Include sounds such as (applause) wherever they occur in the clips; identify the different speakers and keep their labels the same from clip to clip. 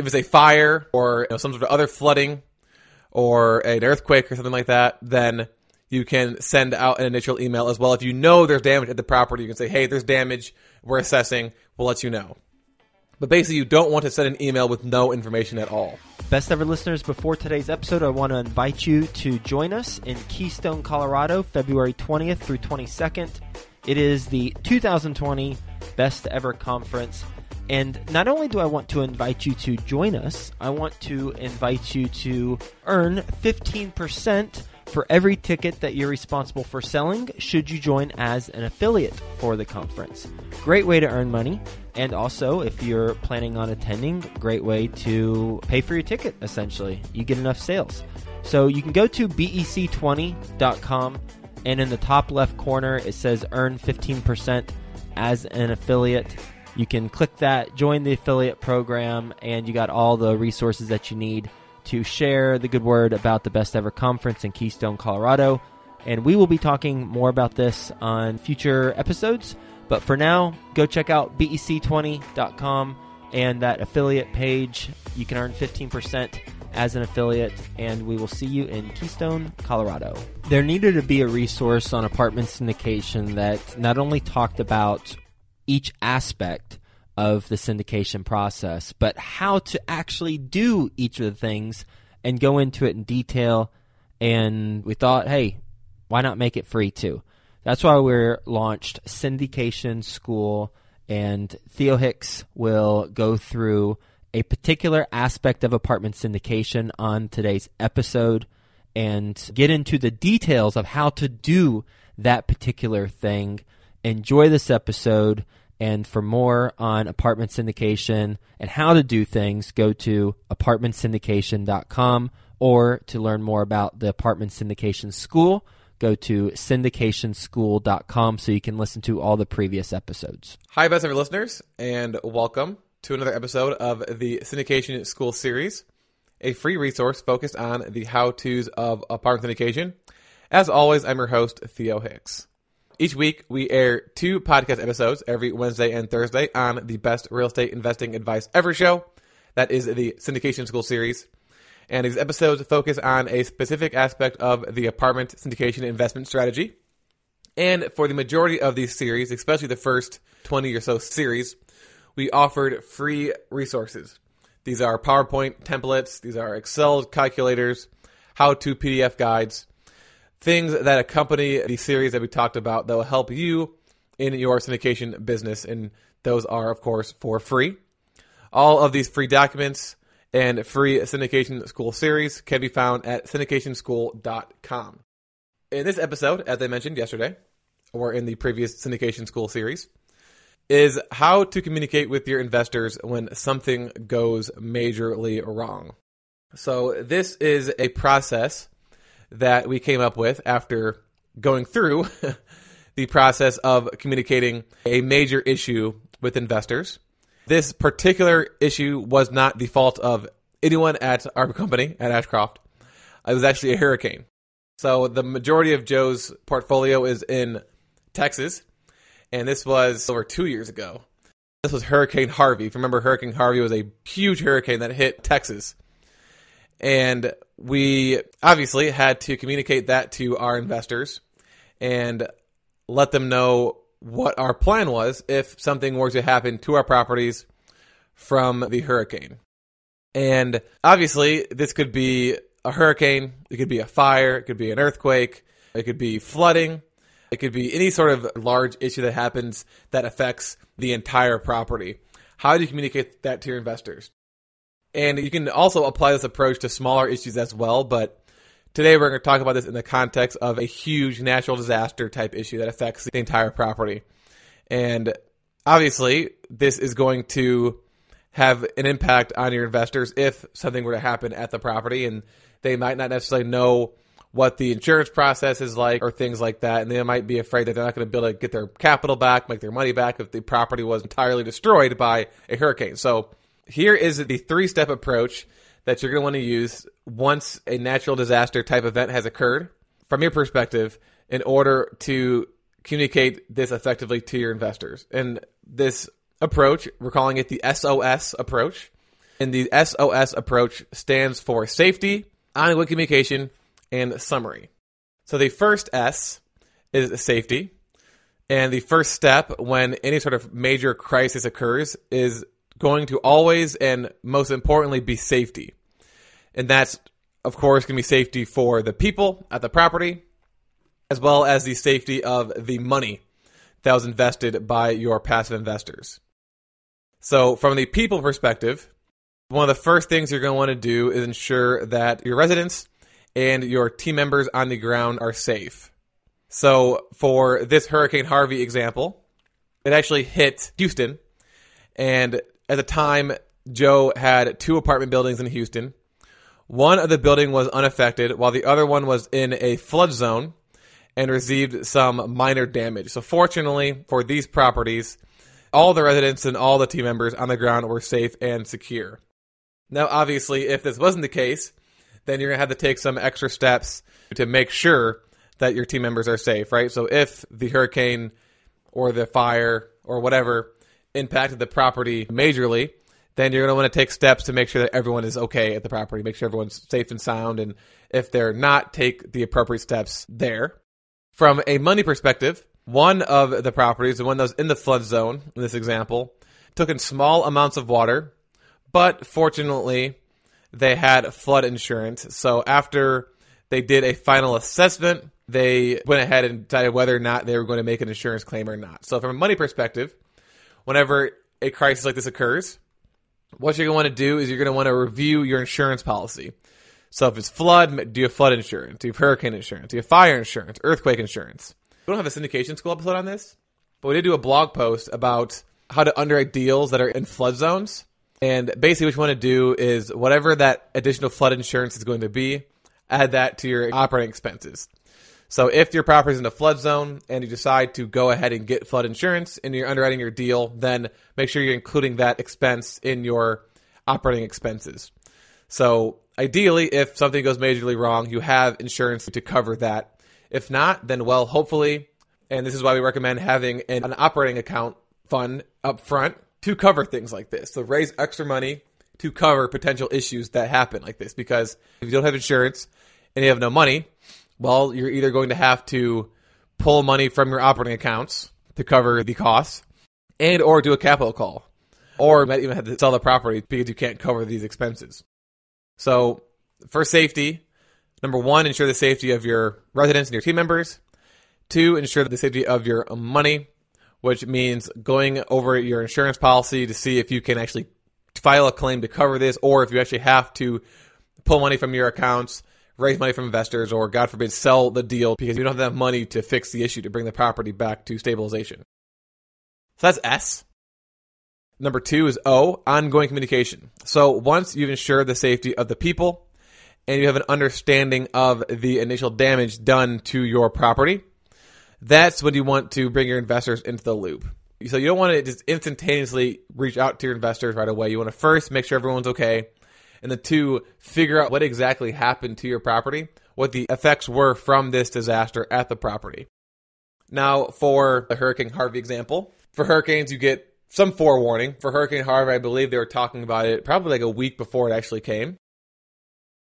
Speaker 1: if it's a fire or you know, some sort of other flooding or an earthquake or something like that, then you can send out an initial email as well. If you know there's damage at the property, you can say, hey, there's damage, we're assessing, we'll let you know. But basically, you don't want to send an email with no information at all.
Speaker 2: Best ever listeners, before today's episode, I want to invite you to join us in Keystone, Colorado, February 20th through 22nd. It is the 2020 Best Ever Conference. And not only do I want to invite you to join us, I want to invite you to earn 15% for every ticket that you're responsible for selling should you join as an affiliate for the conference. Great way to earn money. And also, if you're planning on attending, great way to pay for your ticket, essentially. You get enough sales. So you can go to bec20.com, and in the top left corner, it says earn 15% as an affiliate. You can click that, join the affiliate program, and you got all the resources that you need to share the good word about the best ever conference in Keystone, Colorado. And we will be talking more about this on future episodes. But for now, go check out bec20.com and that affiliate page. You can earn 15% as an affiliate, and we will see you in Keystone, Colorado. There needed to be a resource on apartment syndication that not only talked about each aspect of the syndication process, but how to actually do each of the things and go into it in detail. And we thought, hey, why not make it free too? That's why we're launched Syndication School, and Theo Hicks will go through a particular aspect of apartment syndication on today's episode and get into the details of how to do that particular thing. Enjoy this episode. And for more on apartment syndication and how to do things, go to apartmentsyndication.com or to learn more about the apartment syndication school, go to syndicationschool.com so you can listen to all the previous episodes.
Speaker 1: Hi, best ever listeners, and welcome to another episode of the Syndication School series, a free resource focused on the how to's of apartment syndication. As always, I'm your host, Theo Hicks. Each week, we air two podcast episodes every Wednesday and Thursday on the best real estate investing advice ever show. That is the Syndication School series. And these episodes focus on a specific aspect of the apartment syndication investment strategy. And for the majority of these series, especially the first 20 or so series, we offered free resources. These are PowerPoint templates, these are Excel calculators, how to PDF guides, things that accompany the series that we talked about that will help you in your syndication business. And those are, of course, for free. All of these free documents and free syndication school series can be found at syndicationschool.com. In this episode, as I mentioned yesterday, or in the previous syndication school series, is how to communicate with your investors when something goes majorly wrong. So, this is a process that we came up with after going through (laughs) the process of communicating a major issue with investors. This particular issue was not the fault of anyone at our company at Ashcroft. It was actually a hurricane. So the majority of Joe's portfolio is in Texas, and this was over two years ago. This was Hurricane Harvey. If you remember, Hurricane Harvey was a huge hurricane that hit Texas. And we obviously had to communicate that to our investors and let them know what our plan was if something were to happen to our properties from the hurricane. And obviously, this could be a hurricane, it could be a fire, it could be an earthquake, it could be flooding, it could be any sort of large issue that happens that affects the entire property. How do you communicate that to your investors? And you can also apply this approach to smaller issues as well, but today we're going to talk about this in the context of a huge natural disaster type issue that affects the entire property. And obviously, this is going to have an impact on your investors if something were to happen at the property and they might not necessarily know what the insurance process is like or things like that. And they might be afraid that they're not going to be able to get their capital back, make their money back if the property was entirely destroyed by a hurricane. So here is the three step approach that you're going to want to use once a natural disaster type event has occurred from your perspective in order to communicate this effectively to your investors. And this approach, we're calling it the SOS approach. And the SOS approach stands for safety, ongoing communication, and summary. So the first S is safety. And the first step when any sort of major crisis occurs is going to always and most importantly be safety. And that's, of course, going to be safety for the people at the property, as well as the safety of the money that was invested by your passive investors. So, from the people perspective, one of the first things you're going to want to do is ensure that your residents and your team members on the ground are safe. So, for this Hurricane Harvey example, it actually hit Houston. And at the time, Joe had two apartment buildings in Houston. One of the building was unaffected, while the other one was in a flood zone and received some minor damage. So, fortunately for these properties, all the residents and all the team members on the ground were safe and secure. Now, obviously, if this wasn't the case, then you're going to have to take some extra steps to make sure that your team members are safe, right? So if the hurricane or the fire or whatever impacted the property majorly, then you're going to want to take steps to make sure that everyone is okay at the property, make sure everyone's safe and sound. And if they're not, take the appropriate steps there. From a money perspective, one of the properties, the one that was in the flood zone in this example, took in small amounts of water, but fortunately, they had flood insurance. So after they did a final assessment, they went ahead and decided whether or not they were going to make an insurance claim or not. So from a money perspective, whenever a crisis like this occurs, what you're going to want to do is you're going to want to review your insurance policy. So if it's flood, do you have flood insurance? Do you have hurricane insurance? Do you have fire insurance? Earthquake insurance? We don't have a syndication school episode on this, but we did do a blog post about how to underwrite deals that are in flood zones. And basically, what you want to do is whatever that additional flood insurance is going to be, add that to your operating expenses. So if your property is in a flood zone and you decide to go ahead and get flood insurance and you're underwriting your deal, then make sure you're including that expense in your operating expenses. So ideally, if something goes majorly wrong, you have insurance to cover that. If not, then well, hopefully, and this is why we recommend having an, an operating account fund up front to cover things like this. So raise extra money to cover potential issues that happen like this because if you don't have insurance and you have no money, well, you're either going to have to pull money from your operating accounts to cover the costs and or do a capital call. Or might even have to sell the property because you can't cover these expenses. So, for safety, number one, ensure the safety of your residents and your team members. Two, ensure the safety of your money, which means going over your insurance policy to see if you can actually file a claim to cover this, or if you actually have to pull money from your accounts raise money from investors, or God forbid, sell the deal because you don't have enough money to fix the issue to bring the property back to stabilization. So that's S. Number two is O, ongoing communication. So once you've ensured the safety of the people and you have an understanding of the initial damage done to your property, that's when you want to bring your investors into the loop. So you don't want to just instantaneously reach out to your investors right away. You want to first make sure everyone's okay and the two, figure out what exactly happened to your property, what the effects were from this disaster at the property. Now, for the Hurricane Harvey example, for hurricanes, you get some forewarning. For Hurricane Harvey, I believe they were talking about it probably like a week before it actually came.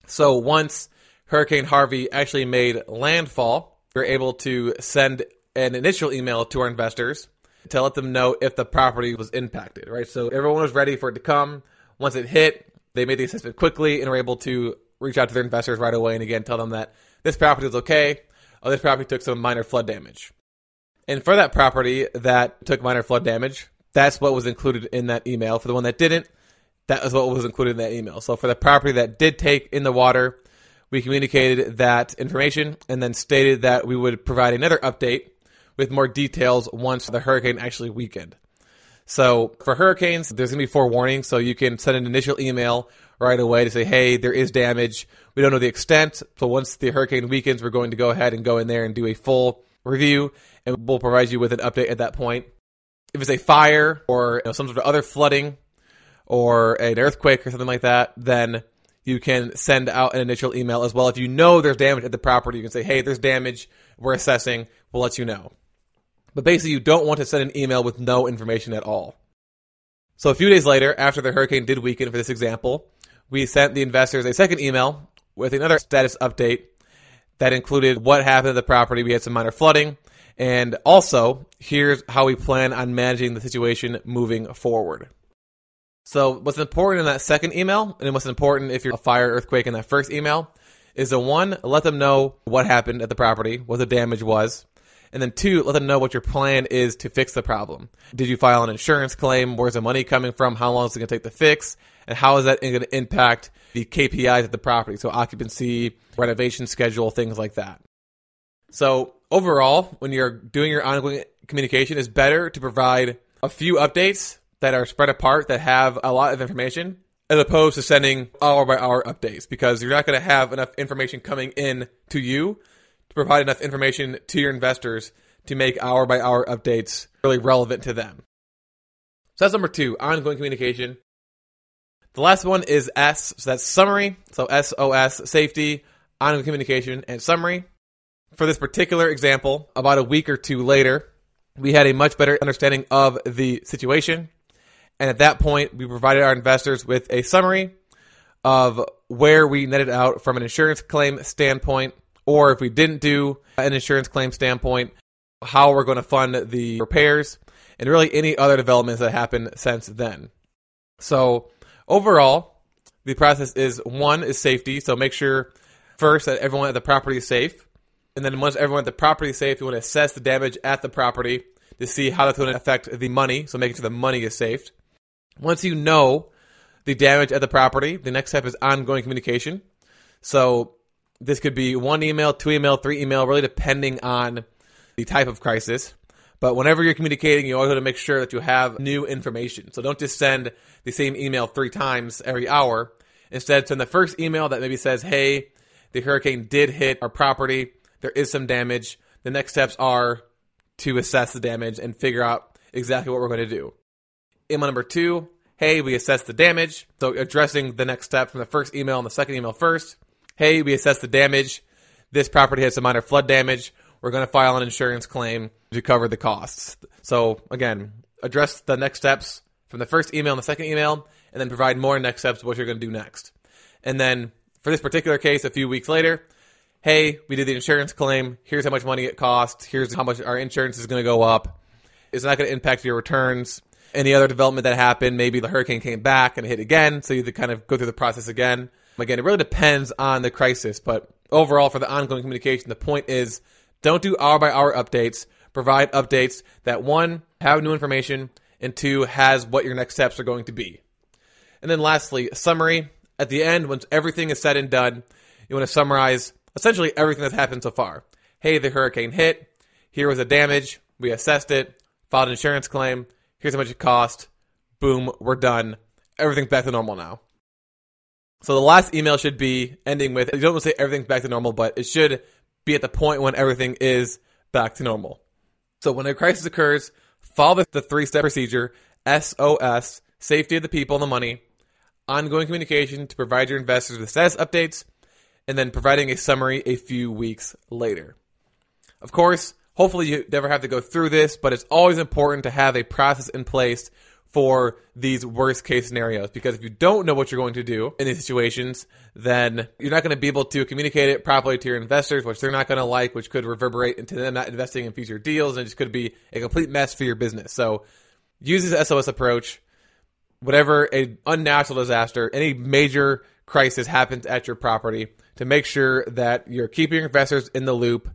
Speaker 1: So once Hurricane Harvey actually made landfall, we are able to send an initial email to our investors to let them know if the property was impacted, right? So everyone was ready for it to come. Once it hit, they made the assessment quickly and were able to reach out to their investors right away and again tell them that this property was okay. Oh, this property took some minor flood damage. And for that property that took minor flood damage, that's what was included in that email. For the one that didn't, that was what was included in that email. So for the property that did take in the water, we communicated that information and then stated that we would provide another update with more details once the hurricane actually weakened. So for hurricanes, there's going to be forewarning. So you can send an initial email right away to say, hey, there is damage. We don't know the extent. So once the hurricane weakens, we're going to go ahead and go in there and do a full review and we'll provide you with an update at that point. If it's a fire or you know, some sort of other flooding or an earthquake or something like that, then you can send out an initial email as well. If you know there's damage at the property, you can say, hey, there's damage. We're assessing. We'll let you know. But basically, you don't want to send an email with no information at all. So a few days later, after the hurricane did weaken for this example, we sent the investors a second email with another status update that included what happened to the property. We had some minor flooding. And also, here's how we plan on managing the situation moving forward. So, what's important in that second email, and what's important if you're a fire earthquake in that first email, is the one, let them know what happened at the property, what the damage was. And then two, let them know what your plan is to fix the problem. Did you file an insurance claim? Where's the money coming from? How long is it going to take to fix? And how is that going to impact the KPIs at the property? So occupancy, renovation schedule, things like that. So overall, when you're doing your ongoing communication, it's better to provide a few updates that are spread apart that have a lot of information as opposed to sending hour by hour updates because you're not going to have enough information coming in to you to provide enough information to your investors to make hour by hour updates really relevant to them. So that's number two, ongoing communication. The last one is S, so that's summary. So SOS, safety, ongoing communication, and summary. For this particular example, about a week or two later, we had a much better understanding of the situation. And at that point, we provided our investors with a summary of where we netted out from an insurance claim standpoint, or if we didn't do an insurance claim standpoint, how we're going to fund the repairs, and really any other developments that happened since then. So, overall, the process is one is safety. So, make sure first that everyone at the property is safe. And then once everyone at the property is safe, you want to assess the damage at the property to see how that's going to affect the money. So, making sure the money is safe. Once you know the damage at the property, the next step is ongoing communication. So this could be one email, two email, three email, really depending on the type of crisis. But whenever you're communicating, you always want to make sure that you have new information. So don't just send the same email three times every hour. Instead, send the first email that maybe says, hey, the hurricane did hit our property. There is some damage. The next steps are to assess the damage and figure out exactly what we're going to do. Email number two, hey, we assessed the damage. So addressing the next step from the first email and the second email first. Hey, we assessed the damage. This property has some minor flood damage. We're going to file an insurance claim to cover the costs. So again, address the next steps from the first email and the second email, and then provide more next steps of what you're going to do next. And then for this particular case, a few weeks later, hey, we did the insurance claim. Here's how much money it costs. Here's how much our insurance is going to go up. It's not going to impact your returns any other development that happened, maybe the hurricane came back and hit again, so you have to kind of go through the process again. Again, it really depends on the crisis, but overall, for the ongoing communication, the point is don't do hour by hour updates. Provide updates that one, have new information, and two, has what your next steps are going to be. And then lastly, summary. At the end, once everything is said and done, you want to summarize essentially everything that's happened so far. Hey, the hurricane hit. Here was the damage. We assessed it, filed an insurance claim, Here's how much it cost. Boom, we're done. Everything's back to normal now. So the last email should be ending with you don't want to say everything's back to normal, but it should be at the point when everything is back to normal. So when a crisis occurs, follow the three step procedure SOS, safety of the people and the money, ongoing communication to provide your investors with status updates, and then providing a summary a few weeks later. Of course, Hopefully, you never have to go through this, but it's always important to have a process in place for these worst case scenarios because if you don't know what you're going to do in these situations, then you're not going to be able to communicate it properly to your investors, which they're not going to like, which could reverberate into them not investing in future deals, and it just could be a complete mess for your business. So use this SOS approach. Whatever a unnatural disaster, any major crisis happens at your property, to make sure that you're keeping your investors in the loop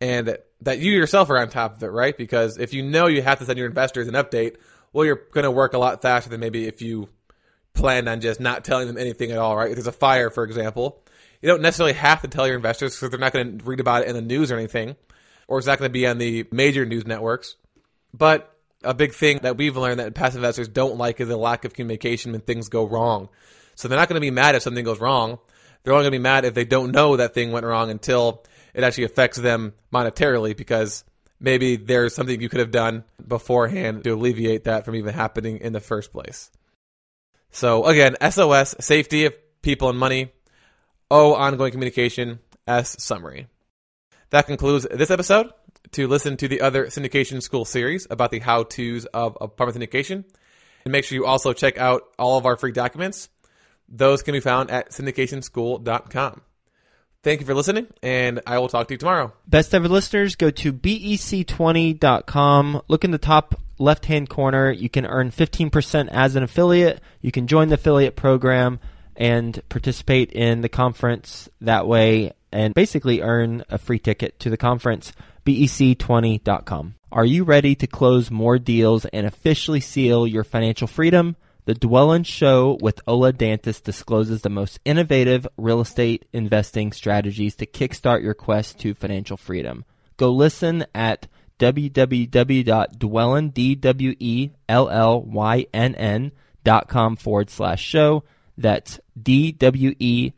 Speaker 1: and that you yourself are on top of it, right? Because if you know you have to send your investors an update, well, you're going to work a lot faster than maybe if you planned on just not telling them anything at all, right? If there's a fire, for example, you don't necessarily have to tell your investors because they're not going to read about it in the news or anything, or it's not going to be on the major news networks. But a big thing that we've learned that passive investors don't like is the lack of communication when things go wrong. So they're not going to be mad if something goes wrong. They're only going to be mad if they don't know that thing went wrong until it actually affects them monetarily because maybe there's something you could have done beforehand to alleviate that from even happening in the first place. So again, SOS, safety of people and money. O, ongoing communication. S, summary. That concludes this episode. To listen to the other syndication school series about the how-tos of apartment syndication, And make sure you also check out all of our free documents. Those can be found at syndicationschool.com. Thank you for listening, and I will talk to you tomorrow.
Speaker 2: Best ever listeners, go to bec20.com. Look in the top left hand corner. You can earn 15% as an affiliate. You can join the affiliate program and participate in the conference that way and basically earn a free ticket to the conference. bec20.com. Are you ready to close more deals and officially seal your financial freedom? The Dwellynn Show with Ola Dantis discloses the most innovative real estate investing strategies to kickstart your quest to financial freedom. Go listen at www.dwellynn, D-W-E-L-L-Y-N-N dot com forward slash show. That's D-W-E-L-L-Y-N-N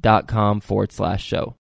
Speaker 2: dot com forward slash show.